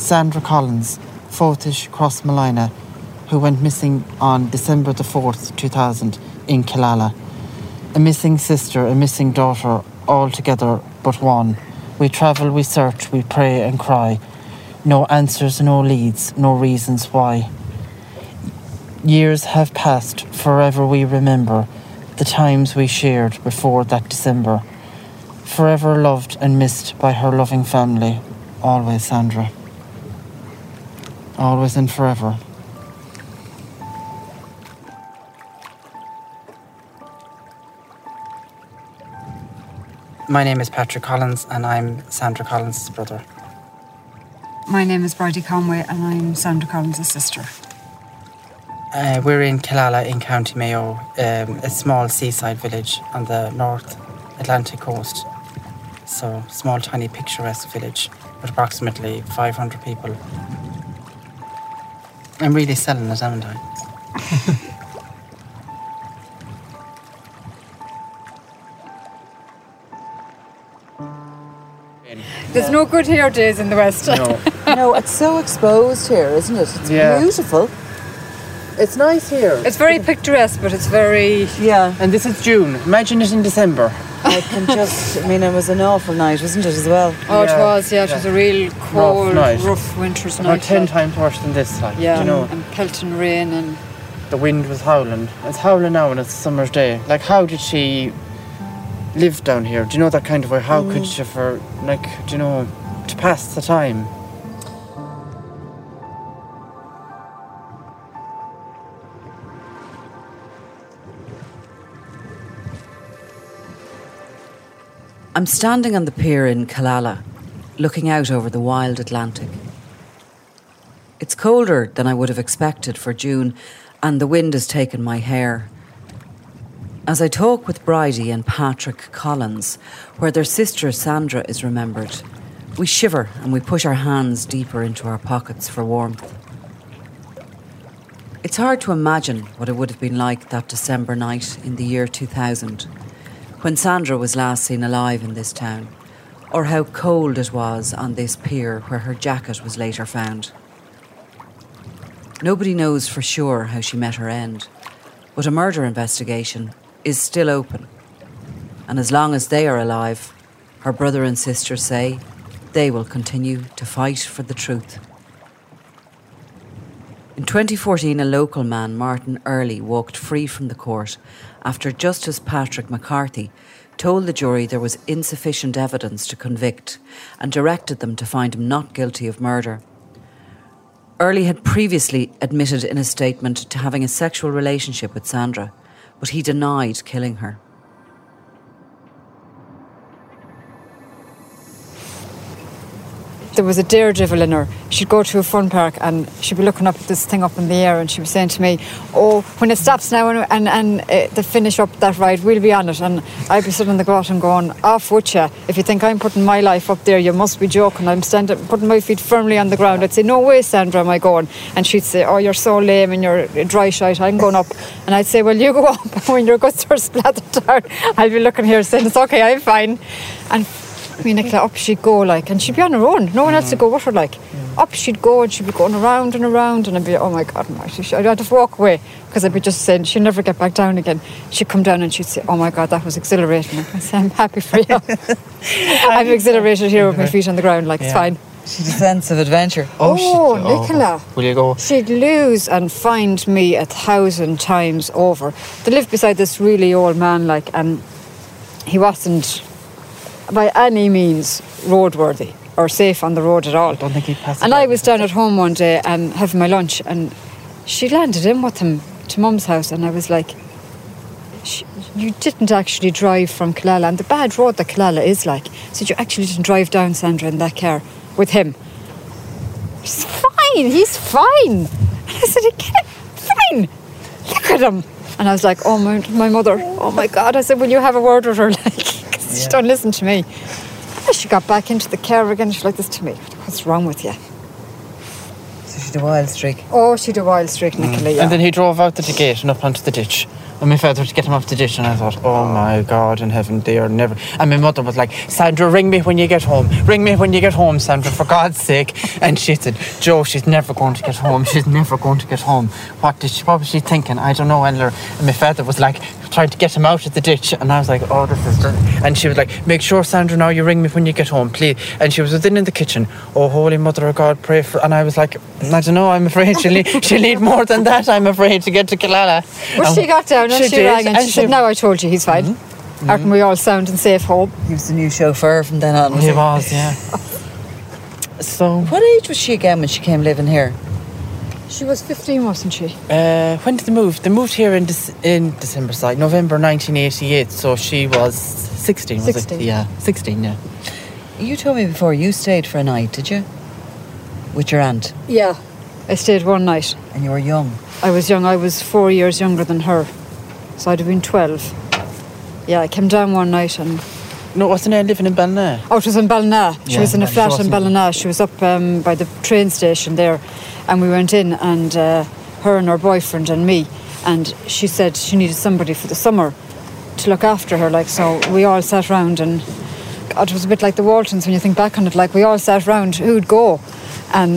Sandra Collins, Fortish Crossmolina, who went missing on December the 4th, 2000, in Killala. A missing sister, a missing daughter, all together but one. We travel, we search, we pray and cry. No answers, no leads, no reasons why. Years have passed, forever we remember the times we shared before that December. Forever loved and missed by her loving family. Always, Sandra. Always and forever. My name is Patrick Collins, and I'm Sandra Collins' brother. My name is Bridie Conway, and I'm Sandra Collins' sister. Uh, we're in Killala in County Mayo, um, a small seaside village on the North Atlantic coast. So, small, tiny, picturesque village with approximately 500 people. I'm really selling it, haven't I? There's no good hair days in the West. No. no, it's so exposed here, isn't it? It's Yeah. beautiful. It's nice here. It's very picturesque, but it's very. Yeah, And this is June. Imagine it in December. I can just. I mean, it was an awful night, wasn't it, as well? Oh, it was, yeah. It was a real cold, night. rough winter's About night. 10 like. times worse than this, like, Yeah, you know. and pelting rain and the wind was howling. It's howling now and it's a summer's day. Like, how did she live down here? Do you know that kind of way? How could mm. she, for, like, do you know, to pass the time? I'm standing on the pier in Killala, looking out over the wild Atlantic. It's colder than I would have expected for June, and the wind has taken my hair. As I talk with Bridie and Patrick Collins, where their sister Sandra is remembered, we shiver and we push our hands deeper into our pockets for warmth. It's hard to imagine what it would have been like that December night in the year 2000 when Sandra was last seen alive in this town, or how cold it was on this pier where her jacket was later found. Nobody knows for sure how she met her end, but a murder investigation is still open. And as long as they are alive, her brother and sister say they will continue to fight for the truth. In 2014, a local man, Martin Earley, walked free from the court after Justice Patrick McCarthy told the jury there was insufficient evidence to convict and directed them to find him not guilty of murder. Earley had previously admitted in a statement to having a sexual relationship with Sandra, but he denied killing her. There was a daredevil in her. She'd go to a fun park and she'd be looking up at this thing up in the air and she was saying to me, Oh, when it stops now and, and, and uh, they finish up that ride, we'll be on it. And I'd be sitting in the and going, Off with you. If you think I'm putting my life up there, you must be joking. I'm standing, putting my feet firmly on the ground. I'd say, No way, Sandra, am I going? And she'd say, Oh, you're so lame and you're dry shite. I'm going up. And I'd say, Well, you go up. When your guts are splattered down, I'll be looking here saying, It's okay, I'm fine. And me Nicola, up she'd go like, and she'd be on her own. No one else to go with her like. Up she'd go and she'd be going around and around, and I'd be, oh my God, Marty, she- I'd have to walk away because I'd be just saying she'd never get back down again. She'd come down and she'd say, oh my God, that was exhilarating. I say, I'm happy for you. I'm exhilarated here with my feet on the ground, like it's fine. She's a sense of adventure. Oh, oh shit. Oh, Nicola. Will you go? She'd lose and find me a thousand times over. They lived beside this really old man, like, and he wasn't by any means roadworthy or safe on the road at all. I don't think he'd pass And I was down at home one day and having my lunch, and she landed in with him to mum's house, and I was like, You didn't actually drive from Killala, and the bad road that Killala is like. So you actually didn't drive down, Sandra, in that car with him. He's fine, he's fine. And I said, "He can't- Fine. Look at him. And I was like, Oh, my, my mother, oh my God. I said, Will you have a word with her? Like, 'cause she Yeah. don't listen to me. And she got back into the car again. She's like this to me. What's wrong with you? So she she's a wild streak. Oh, she'd a wild streak, mm. Nicola. Yeah. And then he drove out to the gate and up onto the ditch. And my father to get him off the ditch, and I thought, oh my God in heaven, they are never. And my mother was like, Sandra, ring me when you get home. Ring me when you get home, Sandra, for God's sake. And she said, Joe, she's never going to get home. She's never going to get home. What did she? What was she thinking? I don't know. And, her- and my father was like trying to get him out of the ditch, and I was like, oh, this is. Just... And she was like, make sure, Sandra, now you ring me when you get home, please. And she was within in the kitchen. Oh, Holy Mother of God, pray for. And I was like, I don't know. I'm afraid she'll need, she'll need more than that. I'm afraid to get to Killala. Well, she got down and she, she did, rang and, and she, she- said, "Now I told you he's fine. Mm-hmm. Aren't we all sound and safe home?" He was the new chauffeur from then on. Was He he? was, yeah. So, What age was she again when she came living here? She was 15, wasn't she? uh, when did they move? They moved here in Dec- in December, side November 1988. So she was 16, was 16. it? Yeah, 16, yeah. You told me before you stayed for a night, did you? With your aunt, Yeah. I stayed one night. and you were young. I was young. I was four years younger than her, so I'd have been 12. Yeah, I came down one night and No, wasn't I living in Ballina? Oh, it was in Ballina. She Yeah, was in a flat in wasn't- She was up um, by the train station there, and we went in, and uh, her and her boyfriend and me, and she said she needed somebody for the summer to look after her. Like so, we all sat round, and it was a bit like the Waltons when you think back on it. Like we all sat round, who'd go, and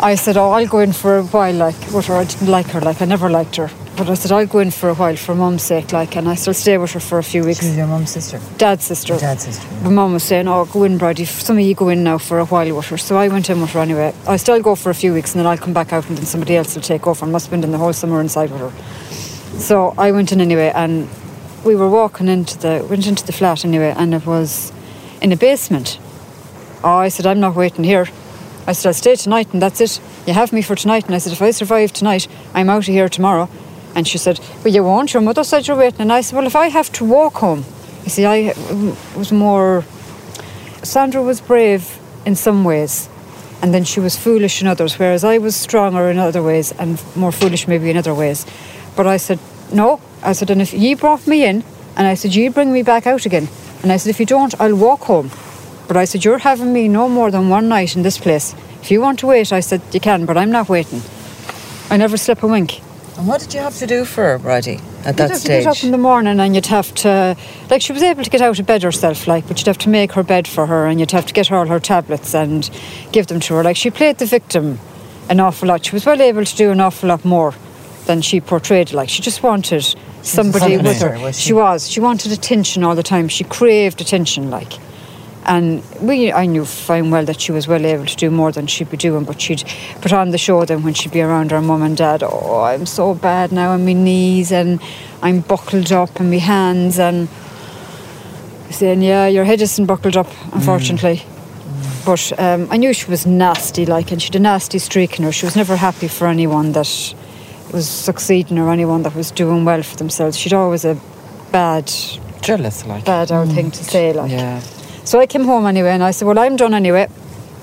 I said, "Oh, I'll go in for a while." Like with her, I didn't like her. Like I never liked her. But I said I'll go in for a while for mum's sake, like, and I still stay with her for a few weeks. She was your mum's sister. Dad's sister. Your dad's sister, yeah. My mum was saying, "Oh, go in, Bridie. Some of you go in now for a while with her." So I went in with her anyway. I still go for a few weeks, and then I'll come back out, and then somebody else will take over. And must have been in the whole summer inside with her. So I went in anyway, and we were walking into the went into the flat anyway, and it was in a basement. Oh, I said, "I'm not waiting here." I said, "I'll stay tonight, and that's it. You have me for tonight." And I said, "If I survive tonight, I'm out of here tomorrow." And she said, "Well, you won't. Your mother said you're waiting." And I said, "Well, if I have to walk home, you see, I um, was more." Sandra was brave in some ways, and then she was foolish in others, whereas I was stronger in other ways and more foolish maybe in other ways. But I said, no. I said, and if ye brought me in, and I said, ye bring me back out again. And I said, if you don't, I'll walk home. But I said, you're having me no more than one night in this place. If you want to wait, I said, you can, but I'm not waiting. I never slept a wink. And what did you have to do for her, Bridie, at that stage? you'd have to get up in the morning and you'd have to, like, she was able to get out of bed herself, like, but you'd have to make her bed for her and you'd have to get her all her tablets and give them to her. Like, she played the victim an awful lot. She was well able to do an awful lot more than she portrayed. Like, she just wanted somebody with her. Was she? she was. She wanted attention all the time. She craved attention, like. And we, I knew fine well that she was well able to do more than she'd be doing, but she'd put on the show then when she'd be around her mum and dad. Oh, I'm so bad now on my knees and I'm buckled up and my hands and saying, yeah, your head isn't buckled up, unfortunately. But um, I knew she was nasty, like, and she had a nasty streak in her. She was never happy for anyone that was succeeding or anyone that was doing well for themselves. She'd always a bad, Jealous, like. bad old thing to say, like. Yeah. So I came home anyway and I said, Well, I'm done anyway.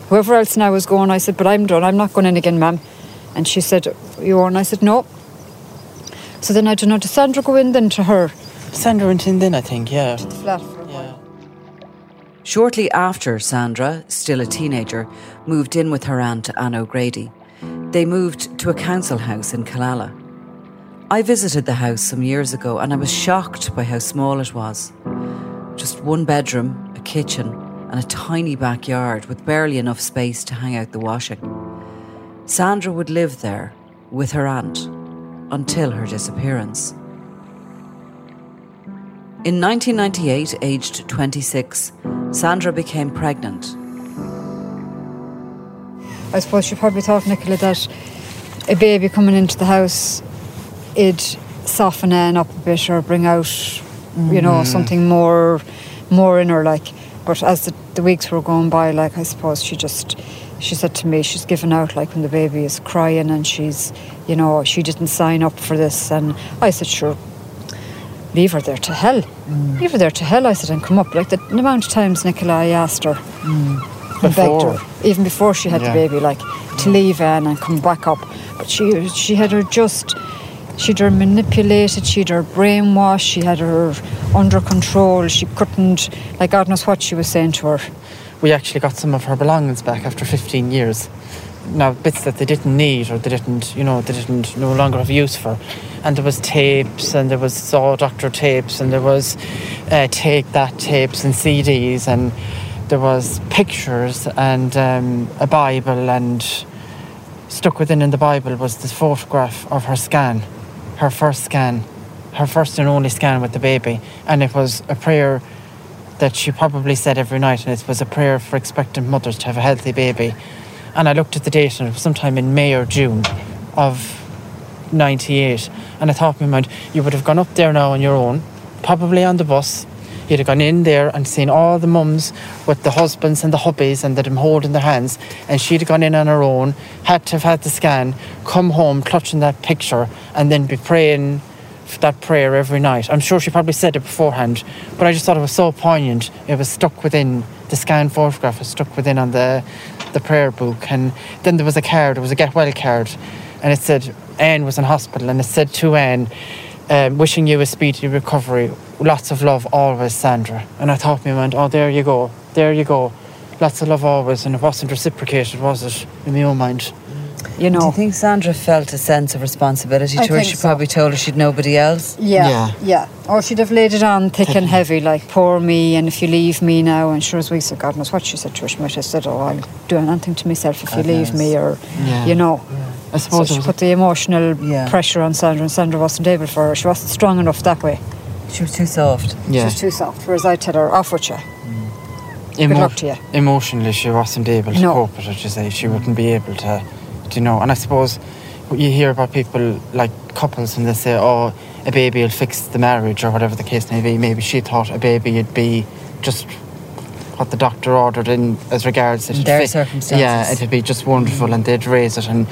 Whoever else now was going, I said, But I'm done. I'm not going in again, ma'am. And she said, You are? And I said, No. So then I don't know, did Sandra go in then to her? Sandra went in then, I think, yeah. Flat for a while. Yeah. Shortly after, Sandra, still a teenager, moved in with her aunt Anne O'Grady. They moved to a council house in Killala. I visited the house some years ago and I was shocked by how small it was. Just one bedroom, a kitchen, and a tiny backyard with barely enough space to hang out the washing. Sandra would live there with her aunt until her disappearance. In 1998, aged 26, Sandra became pregnant. I suppose she probably thought, Nicola, that a baby coming into the house, it'd soften Anne up a bit or bring out, you know, mm-hmm. something more, more in her. Like, but as the, the weeks were going by, like I suppose she just, she said to me, she's given out. Like when the baby is crying and she's, you know, she didn't sign up for this. And I said, sure, leave her there to hell. Mm. Leave her there to hell. I said, and come up. Like the, the amount of times Nicola, I asked her. Mm. and begged her, even before she had Yeah. the baby, like to mm. leave Anne and come back up. But she she had her just she'd her manipulated, she'd her brainwashed, she had her under control. She couldn't like God knows what she was saying to her. We actually got some of her belongings back after 15 years. now bits that they didn't need or they didn't, you know, they didn't no longer have use for. And there was tapes and there was saw doctor tapes and there was uh, take that tapes and CDs and there was pictures and um, a Bible and stuck within in the Bible was this photograph of her scan, her first scan, her first and only scan with the baby, and it was a prayer that she probably said every night, and it was a prayer for expectant mothers to have a healthy baby. And I looked at the date, and it was sometime in May or June of 98, and I thought in my mind, you would have gone up there now on your own, probably on the bus. You'd have gone in there and seen all the mums with the husbands and the hubbies and them holding their hands, and she'd have gone in on her own, had to have had the scan, come home clutching that picture, and then be praying that prayer every night. I'm sure she probably said it beforehand, but I just thought it was so poignant. It was stuck within the scan photograph was stuck within on the the prayer book, and then there was a card. It was a get well card, and it said Anne was in hospital, and it said to Anne, um, "Wishing you a speedy recovery. Lots of love, always, Sandra." And I thought, me mind, "Oh, there you go, there you go." Lots of love always, and it wasn't reciprocated, was it? In my own mind. You know. Do know. you think Sandra felt a sense of responsibility I to her? She so. probably told her she'd nobody else. Yeah, Yeah. yeah, Or she'd have laid it on thick and heavy, like poor me, and if you leave me now, and sure as we said, God knows what she said to her. She might have said, "Oh, I'll do anything to myself if you God leave knows. me," or Yeah. you know. I So suppose she put the emotional Yeah. pressure on Sandra, and Sandra wasn't able for her. She wasn't strong enough that way. She was too soft. She was too soft. Whereas I tell her, "Off with you." Mm. Emo- Good luck to you. Emotionally, she wasn't able to No. cope with it. You say she wouldn't be able to, to know. And I suppose you hear about people like couples, and they say, "Oh, a baby will fix the marriage," or whatever the case may be. Maybe she thought a baby would be just what the doctor ordered in as regards it'd their fi- circumstances. Yeah, it'd be just wonderful, and they'd raise it and.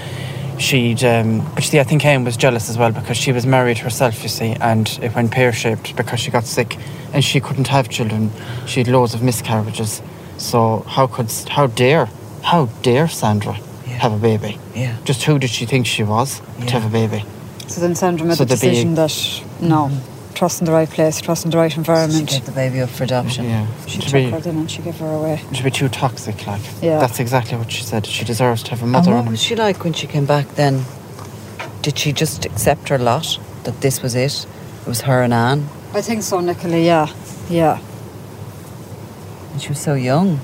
She'd, um, but see, I think Anne was jealous as well because she was married herself, you see, and it went pear shaped because she got sick and she couldn't have children. She had loads of miscarriages. So how could, how dare, how dare Sandra. Have a baby? Yeah. Just who did she think she was Yeah. to have a baby? So then Sandra made So the there'd be- decision that no, trust in the right place, trust in the right She environment. gave the baby up for adoption. Yeah, She to took be, her then and she gave her away. to be too toxic, like. Yeah. That's exactly what she said. She deserves to have a And mother. what was she like when she came back then? Did she just accept her lot? That this was it? It was her and Anne? I think so, Nicola. Yeah, yeah. And she was so young.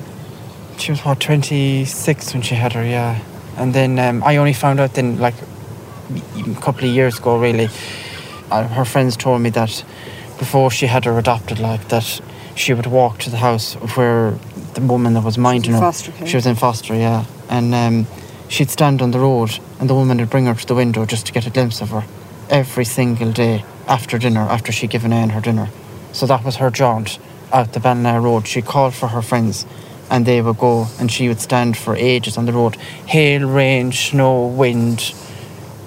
She was what, 26 when she had her, yeah. And then um, I only found out then, like, a couple of years ago, really. Uh, her friends told me that before she had her adopted, like, that she would walk to the house where the woman that was minding in her. foster. She was in foster, yeah. And um, she'd stand on the road and the woman would bring her to the window just to get a glimpse of her every single day after dinner, after she'd given Anne her dinner. So that was her jaunt out the Ballina Road. She called for her friends and they would go and she would stand for ages on the road. Hail, rain, snow, wind,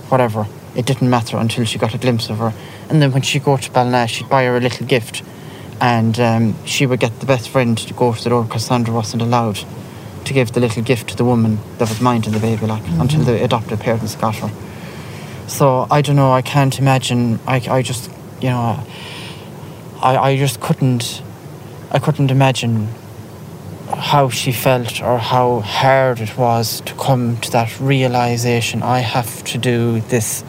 whatever. It didn't matter until she got a glimpse of her. And then when she'd go to Ballina, she'd buy her a little gift and um, she would get the best friend to go to the door because Sandra wasn't allowed to give the little gift to the woman that was minding the baby, like until the adopted parents got her. So I don't know. I can't imagine. I, I just you know. I, I just couldn't. I couldn't imagine how she felt or how hard it was to come to that realization. I have to do this,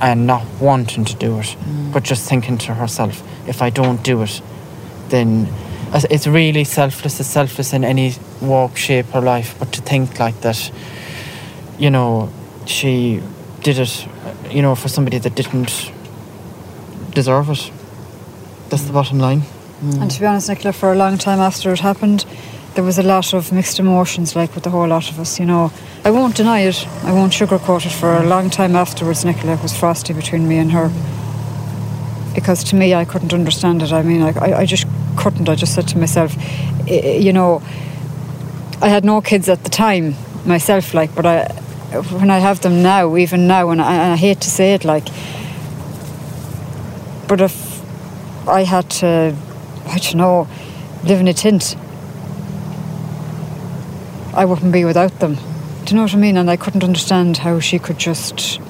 and not wanting to do it, mm. but just thinking to herself, if I don't do it, then it's- it's really selfless. It's selfless in any walk, shape, or life. But to think like that, you know, she did it, you know, for somebody that didn't deserve it. That's the mm. bottom line. Mm. And to be honest, Nicola, for a long time after it happened, there was a lot of mixed emotions, like with the whole lot of us, you know. I won't deny it, I won't sugarcoat it. For a long time afterwards, Nicola, was frosty between me and her. Because to me, I couldn't understand it. I mean, I, I, just couldn't. I just said to myself, "I- I- you know, I had no kids at the time myself, like, but I, when I have them now, even now, and I, and I hate to say it, like, but if I had to, I don't know, live in a tent, I wouldn't be without them. Do you know what I mean? And I couldn't understand how she could just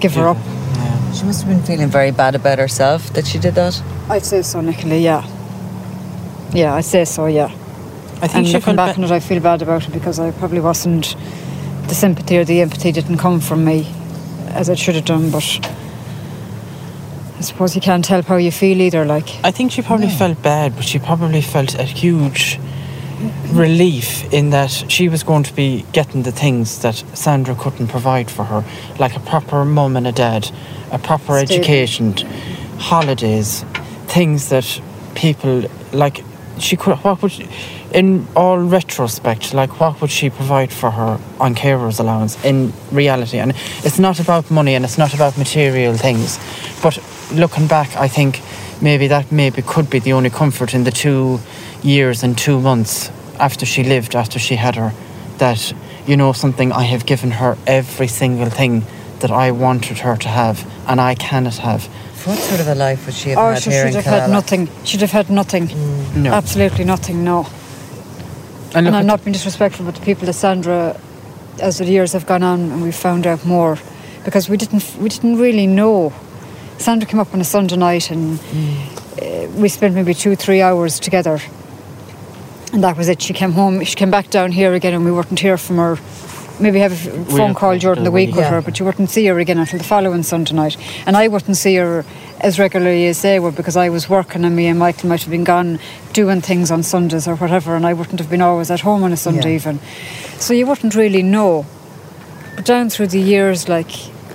give her up. Yeah. She must have been feeling very bad about herself that she did that. I'd say so, Nicola, yeah. Yeah, I'd say so, yeah. I think And she looking back ba- on it, I feel bad about it because I probably wasn't the sympathy or the empathy didn't come from me as it should have done. But I suppose you can't help how you feel either. Like I think she probably felt bad, but she probably felt a huge relief in that she was going to be getting the things that Sandra couldn't provide for her, like a proper mum and a dad, a proper Stable. education, holidays, things that people like. She could. What would, she- in all retrospect, like what would she provide for her on carers allowance in reality? And it's not about money and it's not about material things, but looking back, I think maybe that maybe could be the only comfort in the two years and two months after she lived, after she had her, that you know something. I have given her every single thing that I wanted her to have, and I cannot have. What sort of a life would she have oh, had she here should in have had nothing. She'd have had nothing. No, Absolutely nothing. No. and And I'm not being disrespectful, but the people that Sandra, as the years have gone on, and we found out more, because we didn't we didn't really know. Sandra came up on a Sunday night, and uh, we spent maybe two three hours together, and that was it. She came home. She came back down here again, and we wouldn't hear from her. Maybe have a phone call during the week with Yeah. her, but you wouldn't see her again until the following Sunday night. And I wouldn't see her as regularly as they were because I was working, and me and Michael might have been gone doing things on Sundays or whatever, and I wouldn't have been always at home on a Sunday Yeah. even. So you wouldn't really know. But down through the years, like,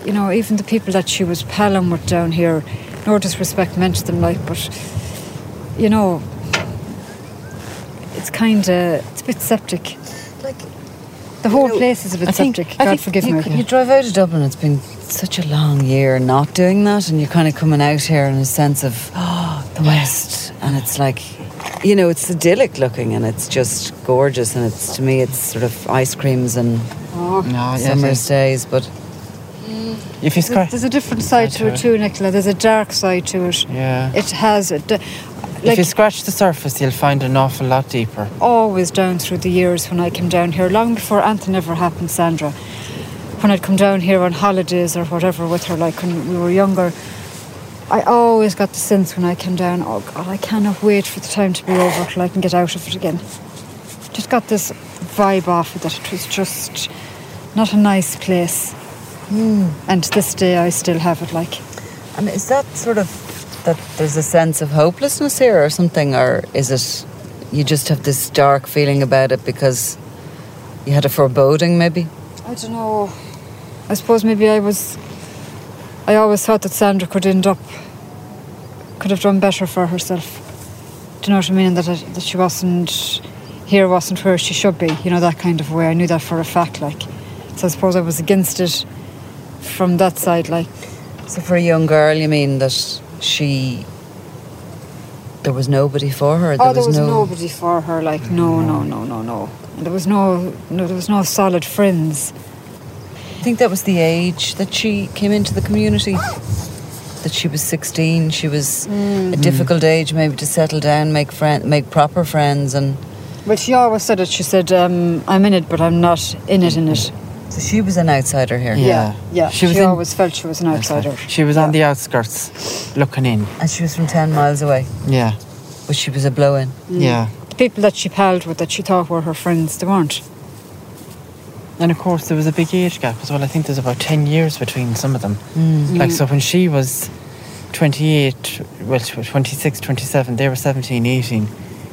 you know, even the people that she was palling with down here, no disrespect meant to them, like, but, you know, it's kind of, it's a bit septic. Like, The whole know, place is a bit I septic. I God think forgive you, me. You drive out of Dublin, it's been such a long year not doing that, and you're kind of coming out here in a sense of, oh, the West. And it's like, you know, it's idyllic looking and it's just gorgeous. And it's, to me, it's sort of ice creams and Oh. no, summer's days. But if you There's, scratch, there's a different side to it too, Nicola. There's a dark side to it. yeah, It has a, d- if you scratch the surface, you'll find an awful lot deeper. always down through the years when I came down here, long before anything ever happened, Sandra. When I'd come down here on holidays or whatever with her, like when we were younger, I always got the sense when I came down, oh God, I cannot wait for the time to be over till I can get out of it again. Just got this vibe off it that it was just not a nice place. Hmm. And to this day, I still have it like. and is that sort of that there's a sense of hopelessness here or something? Or is it you just have this dark feeling about it because you had a foreboding maybe? I don't know. I suppose maybe I was. I always thought that Sandra could end up. could have done better for herself. Do you know what I mean? That, it, that she wasn't. here wasn't where she should be, you know, that kind of way. I knew that for a fact, like. So I suppose I was against it from that side, like. So for a young girl, you mean that she there was nobody for her? oh, there was no nobody for her, like, no, no, no, no, no. And there was no, no, there was no solid friends. I think that was the age that she came into the community. That she was 16. She was a difficult age maybe to settle down, make friend, make proper friends and Well, she always said it. She said, um, I'm in it, but I'm not in it, in it. So she was an outsider here. Yeah. Yeah, yeah. She She, in- always felt she was an outsider. She was on the outskirts, looking in. And she was from 10 miles away, Yeah, but she was a blow in. Mm. yeah. The people that she palled with, that she thought were her friends, they weren't. And of course, there was a big age gap as well. I think there's about 10 years between some of them. Mm. Like, so mm. when she was 28, well, 26, 27, they were 17, 18.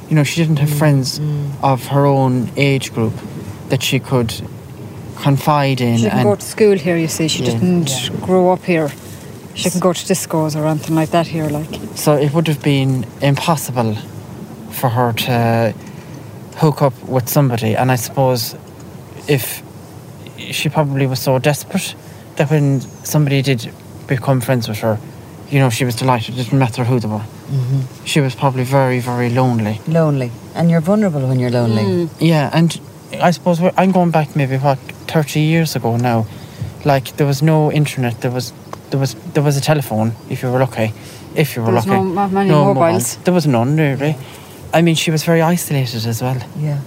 You know, she didn't have mm. friends of her own age group that she could confide in. She didn't go to school here, you see. She Yeah. didn't grow up here. She can go to discos or anything like that here, like. So it would have been impossible for her to hook up with somebody. And I suppose if she probably was so desperate that when somebody did become friends with her, you know, she was delighted. It didn't matter who they were. Mm-hmm. She was probably very, very lonely. Lonely. And you're vulnerable when you're lonely. Mm. Yeah, and I suppose I'm going back maybe what thirty years ago now. Like there was no internet. There was there was there was a telephone if you were lucky. If you were There was lucky. no many No mobiles. There was none really. I mean, she was very isolated as well. Yeah.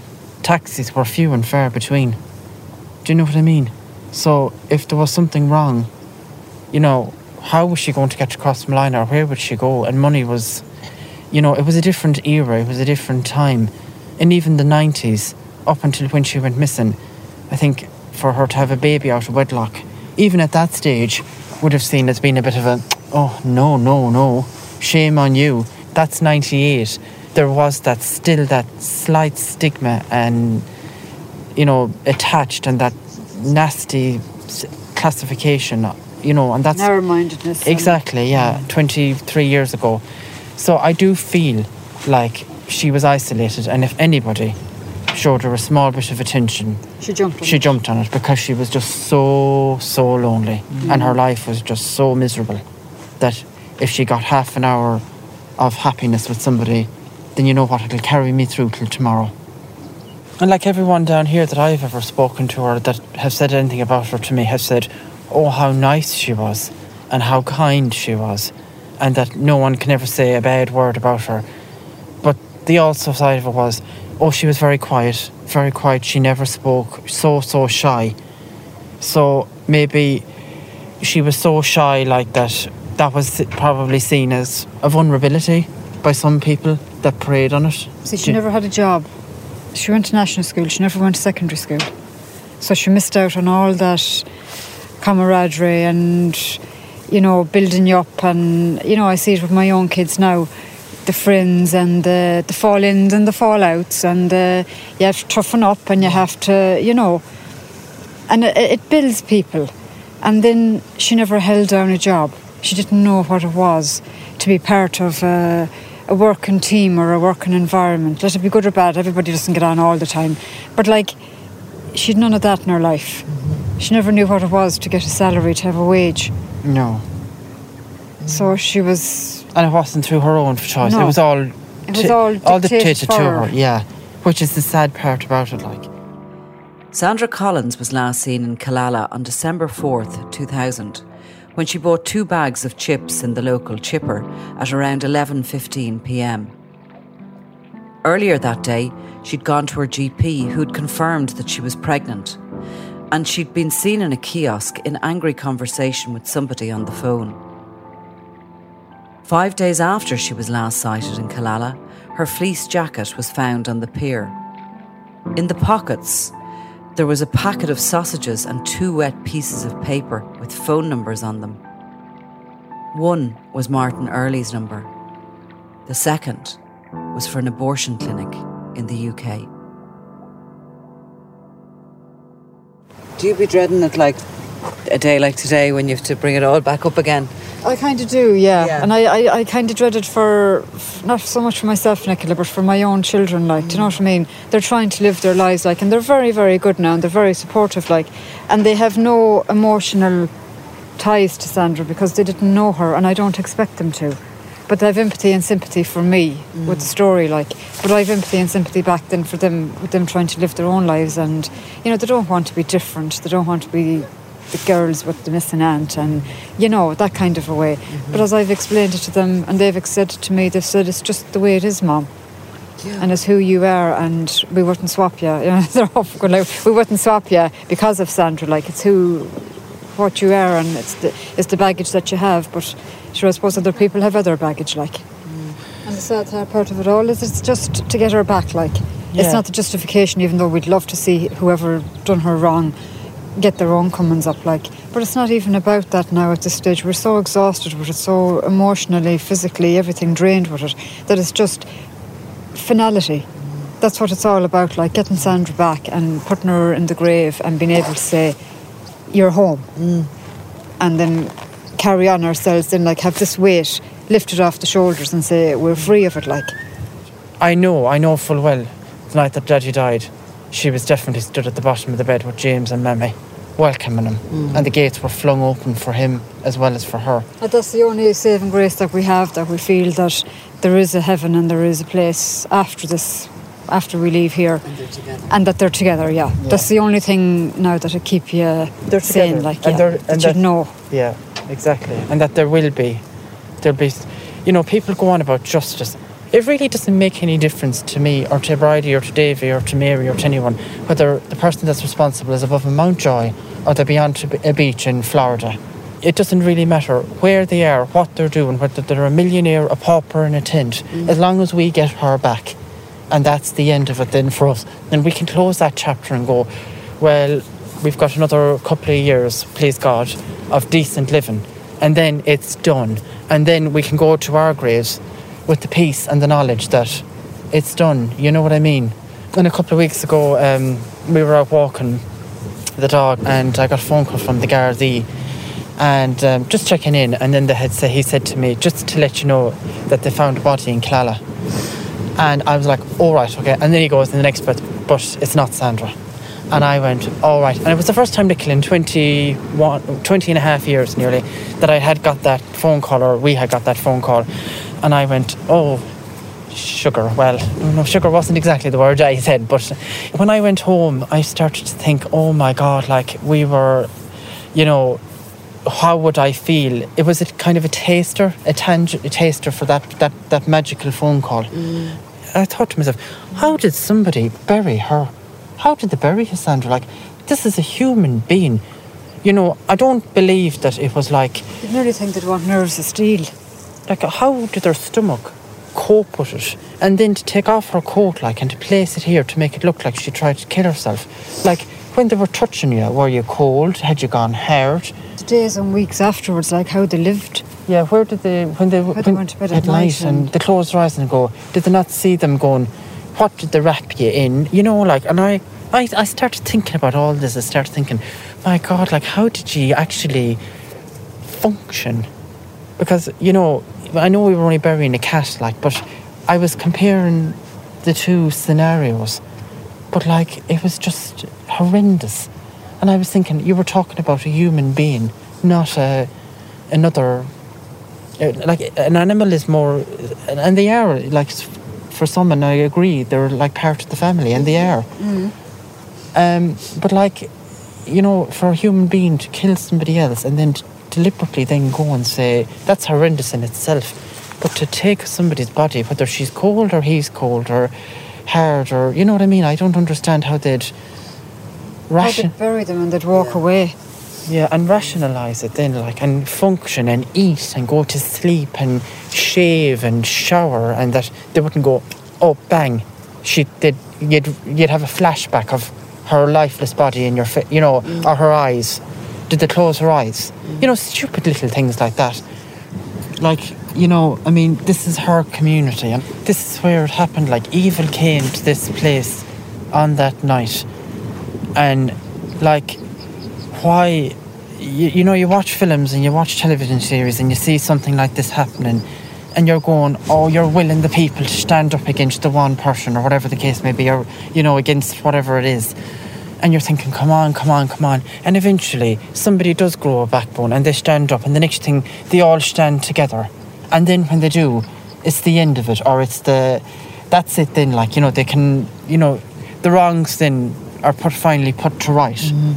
Taxis were few and far between. Do you know what I mean? So if there was something wrong, you know, how was she going to get across Malina or where would she go? And money was, you know, it was a different era, it was a different time. And even the 90s, up until when she went missing, I think for her to have a baby out of wedlock, even at that stage, would have seen as being a bit of a, oh, no, no, no, shame on you. That's 98. There was that still that slight stigma and, you know, attached and that nasty classification, you know, and that's Narrow-mindedness. Exactly, yeah, 23 years ago. So I do feel like she was isolated, and if anybody showed her a small bit of attention, She jumped on she it. jumped on it because she was just so, so lonely, mm. and her life was just so miserable that if she got half an hour of happiness with somebody, then you know what, it'll carry me through till tomorrow. And like everyone down here that I've ever spoken to or that have said anything about her to me have said, oh, how nice she was and how kind she was, and that no one can ever say a bad word about her. But the also side of it was, oh, she was very quiet, very quiet. She never spoke, so, so shy. So maybe she was so shy like that, that was probably seen as a vulnerability by some people that preyed on it. See, she never had a job. She went to national school. She never went to secondary school. So she missed out on all that camaraderie and, you know, building you up. And, you know, I see it with my own kids now. The friends and the, the fall ins and the fallouts. And uh, you have to toughen up and you have to, you know, and it, it builds people. And then she never held down a job. She didn't know what it was to be part of a, a working team or a working environment. Let it be good or bad, everybody doesn't get on all the time. But like, she'd none of that in her life. She never knew what it was to get a salary, to have a wage. No. So she was, And it wasn't through her own choice. It was all it was all dictated, dictated to for her. Yeah. Which is the sad part about it, like. Sandra Collins was last seen in Killala on December 4th, 2000, when she bought two bags of chips in the local chipper at around 11:15 p.m. Earlier that day, she'd gone to her GP who'd confirmed that she was pregnant, and she'd been seen in a kiosk in angry conversation with somebody on the phone. Five days after she was last sighted in Killala, her fleece jacket was found on the pier. In the pockets, there was a packet of sausages and two wet pieces of paper with phone numbers on them. One was Martin Earley's number. The second was for an abortion clinic in the UK. Do you be dreading it like a day like today when you have to bring it all back up again? I kind of do, yeah. Yeah. And I, I, I kind of dread it for, not so much for myself, Nicola, but for my own children, like, do you know what I mean? They're trying to live their lives, like, and they're very, very good now, and they're very supportive, like, and they have no emotional ties to Sandra because they didn't know her, and I don't expect them to. But they have empathy and sympathy for me mm. with the story, like. But I have empathy and sympathy back then for them, with them trying to live their own lives, and you know they don't want to be different. They don't want to be the girls with the missing aunt, and you know that kind of a way. But mm-hmm. as I've explained it to them, and they've said it to me, they've said it's just the way it is, mom. And it's who you are, and we wouldn't swap you. you know, they're off going like, we wouldn't swap you because of Sandra. Like it's who, what you are, and it's the it's the baggage that you have. But sure, I suppose other people have other baggage, like. Mm. And the sad sad part of it all is it's just to get her back. Like Yeah. it's not the justification, even though we'd love to see whoever done her wrong get their own comings up. Like, but it's not even about that now at this stage. We're so exhausted with it, so emotionally, physically, everything drained with it that it's just finality. That's what it's all about, like getting Sandra back and putting her in the grave and being able to say, You're home. Mm. And then carry on ourselves, then like have this weight lifted off the shoulders and say, We're free of it, like. I know, I know full well the night that Daddy died, she was definitely stood at the bottom of the bed with James and Mammy, welcoming him. Mm. And the gates were flung open for him as well as for her. And that's the only saving grace that we have, that we feel that there is a heaven and there is a place after this, after we leave here. And they're together. And that they're together, yeah. That's the only thing now that'll keep you They're sane, together. like, And yeah. they're- that you know. Yeah, exactly. And that there will be, there'll be, you know, people go on about justice. It really doesn't make any difference to me or to Bridie or to Davy or to Mary or to anyone whether the person that's responsible is above a Mountjoy or they're beyond a beach in Florida. It doesn't really matter where they are, what they're doing, whether they're a millionaire, a pauper in a tent, mm. as long as we get her back. And that's the end of it then for us. Then we can close that chapter and go, well, we've got another couple of years, please God, of decent living. And then it's done. And then we can go to our graves with the peace and the knowledge that it's done. You know what I mean? And a couple of weeks ago, um, we were out walking the dog, and I got a phone call from the Gardaí, and um, just checking in. And then the head say, he said to me, just to let you know that they found a body in Killala. And I was like, all right, okay. And then he goes in the next bit, but it's not Sandra. And I went, all right. And it was the first time, Nicola, in 21, 20 and a half years nearly, that I had got that phone call, or we had got that phone call. And I went, oh, sugar. Well, no, sugar wasn't exactly the word I said, but when I went home, I started to think, oh my God, like we were, you know, how would I feel? It was a kind of a taster, a, tang- a taster for that, that, that magical phone call. Mm. I thought to myself, how did somebody bury her? How did they bury Cassandra? Like, this is a human being. You know, I don't believe that it was like. You nearly think they'd want nerves of steel. Like, how did their stomach cope with it? And then to take off her coat, like, and to place it here to make it look like she tried to kill herself. Like, when they were touching you, were you cold? Had you gone hard? The days and weeks afterwards, like how they lived. Yeah, where did they, when they, when, they went to bed at at night and, and- they closed their eyes and go, did they not see them going, what did they wrap you in? You know, like, and I, I, I started thinking about all this. I started thinking, my God, like, how did you actually function? Because, you know, I know we were only burying a cat, like, but I was comparing the two scenarios. But, like, it was just horrendous. And I was thinking, you were talking about a human being, not a, another uh, like an animal is more and they are like for some and i agree they're like part of the family and they are um, but like you know for a human being to kill somebody else and then to deliberately then go and say that's horrendous in itself but to take somebody's body whether she's cold or he's cold or hard or you know what i mean i don't understand how they'd How ration they'd bury them and they'd walk away. yeah, and rationalize it then, like, and function and eat and go to sleep and shave and shower, and that they wouldn't go, oh, bang, she did. You'd you'd have a flashback of her lifeless body in your, fa- you know, or her eyes. Did they close her eyes? You know, stupid little things like that. Like, you know, I mean, this is her community, and this is where it happened. Like, evil came to this place on that night, and like why you, you know you watch films and you watch television series and you see something like this happening and you're going oh you're willing the people to stand up against the one person or whatever the case may be or you know against whatever it is and you're thinking come on come on come on. And eventually somebody does grow a backbone and they stand up and the next thing they all stand together. And then when they do it's the end of it or it's the that's it then like you know they can you know the wrongs then are put finally put to right. Mm-hmm.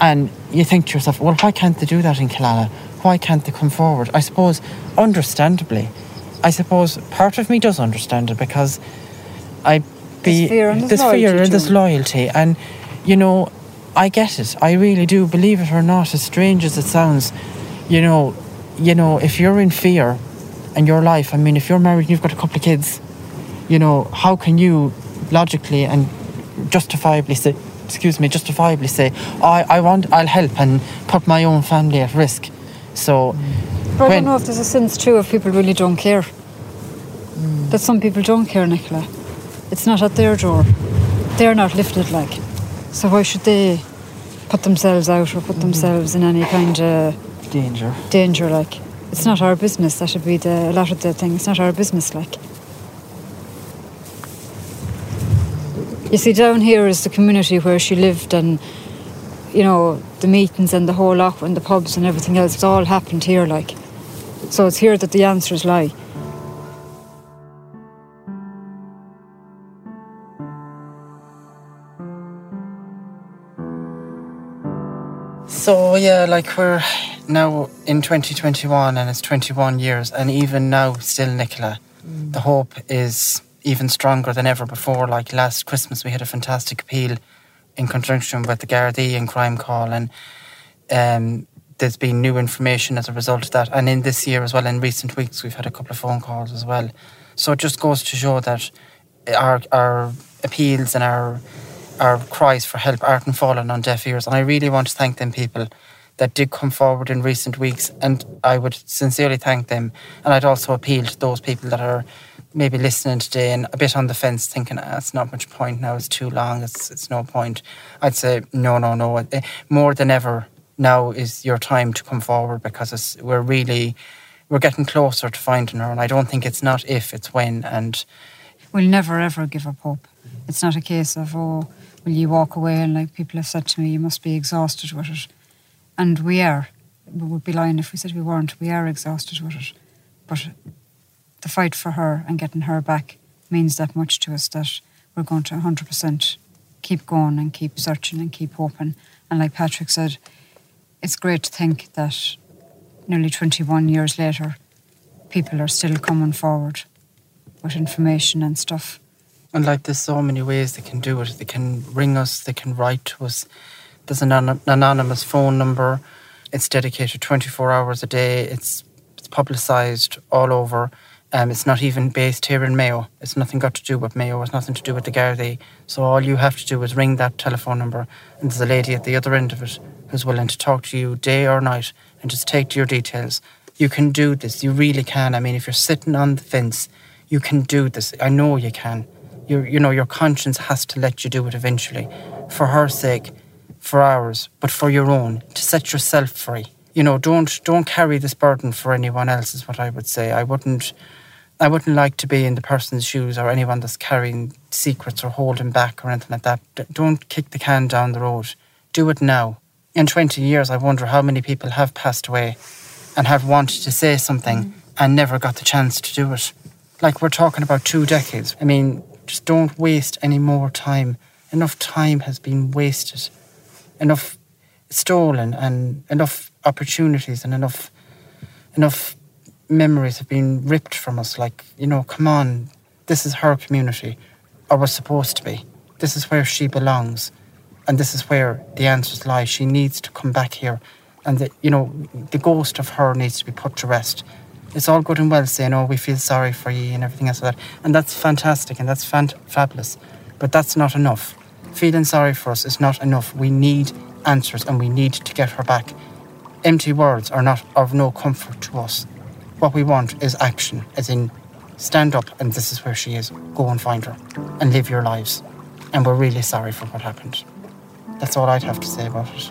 And you think to yourself, well, why can't they do that in Killala? Why can't they come forward? I suppose, understandably, I suppose part of me does understand it because I be There's fear and there's there's fear loyalty and there's loyalty, and you know, I get it. I really do believe it or not, as strange as it sounds. You know, you know, if you're in fear, and your life. I mean, if you're married and you've got a couple of kids, you know, how can you logically and justifiably say, excuse me, justifiably say, I, I want, I'll help and put my own family at risk. So, But I don't know if there's a sense too of people really don't care. That some people don't care, Nicola. It's not at their door. They're not lifted like. So why should they put themselves out or put mm-hmm. themselves in any kind of danger. danger like? It's not our business. That should be the a lot of the thing. It's not our business like. You see, down here is the community where she lived, and you know the meetings and the whole lot, and the pubs and everything else. It's all happened here, like. So it's here that the answers lie. So yeah, like we're now in 2021 and it's 21 years, and even now, still, Nicola, the hope is even stronger than ever before. Like last Christmas, we had a fantastic appeal in conjunction with the Gardaí and Crime Call, and um, there's been new information as a result of that. And in this year as well, in recent weeks, we've had a couple of phone calls as well. So it just goes to show that our our appeals and our our cries for help aren't falling on deaf ears. And I really want to thank them people that did come forward in recent weeks. And I would sincerely thank them. And I'd also appeal to those people that are maybe listening today and a bit on the fence thinking ah, it's not much point now, it's too long, it's, it's no point. I'd say no, no, no. Eh, more than ever, now is your time to come forward because we're really, we're getting closer to finding her. And I don't think it's not if, it's when. And we'll never ever give up hope. It's not a case of, oh, will you walk away? And like people have said to me, you must be exhausted with it. And we are. We would be lying if we said we weren't. We are exhausted with it. But the fight for her and getting her back means that much to us that we're going to 100% keep going and keep searching and keep hoping. And like Patrick said, it's great to think that nearly 21 years later, people are still coming forward with information and stuff. And like, there's so many ways they can do it. They can ring us, they can write to us. There's an anonymous phone number. It's dedicated 24 hours a day. It's, it's publicised all over. Um, it's not even based here in Mayo. It's nothing got to do with Mayo. It's nothing to do with the Gardaí. So all you have to do is ring that telephone number, and there's a lady at the other end of it who's willing to talk to you day or night and just take your details. You can do this. You really can. I mean, if you're sitting on the fence, you can do this. I know you can. You you know your conscience has to let you do it eventually, for her sake, for ours, but for your own to set yourself free. You know, don't don't carry this burden for anyone else. Is what I would say. I wouldn't I wouldn't like to be in the person's shoes or anyone that's carrying secrets or holding back or anything like that. Don't kick the can down the road. Do it now. In 20 years, I wonder how many people have passed away and have wanted to say something mm. and never got the chance to do it. Like we're talking about two decades. I mean, just don't waste any more time. Enough time has been wasted. Enough stolen and enough opportunities and enough enough memories have been ripped from us. Like, you know, come on, this is her community, or was supposed to be. This is where she belongs, and this is where the answers lie. She needs to come back here, and the, you know, the ghost of her needs to be put to rest. It's all good and well saying, "Oh, we feel sorry for you" and everything else like that, and that's fantastic and that's fabulous, but that's not enough. Feeling sorry for us is not enough. We need answers, and we need to get her back. Empty words are not of no comfort to us. What we want is action, as in stand up and this is where she is. Go and find her and live your lives. And we're really sorry for what happened. That's all I'd have to say about it.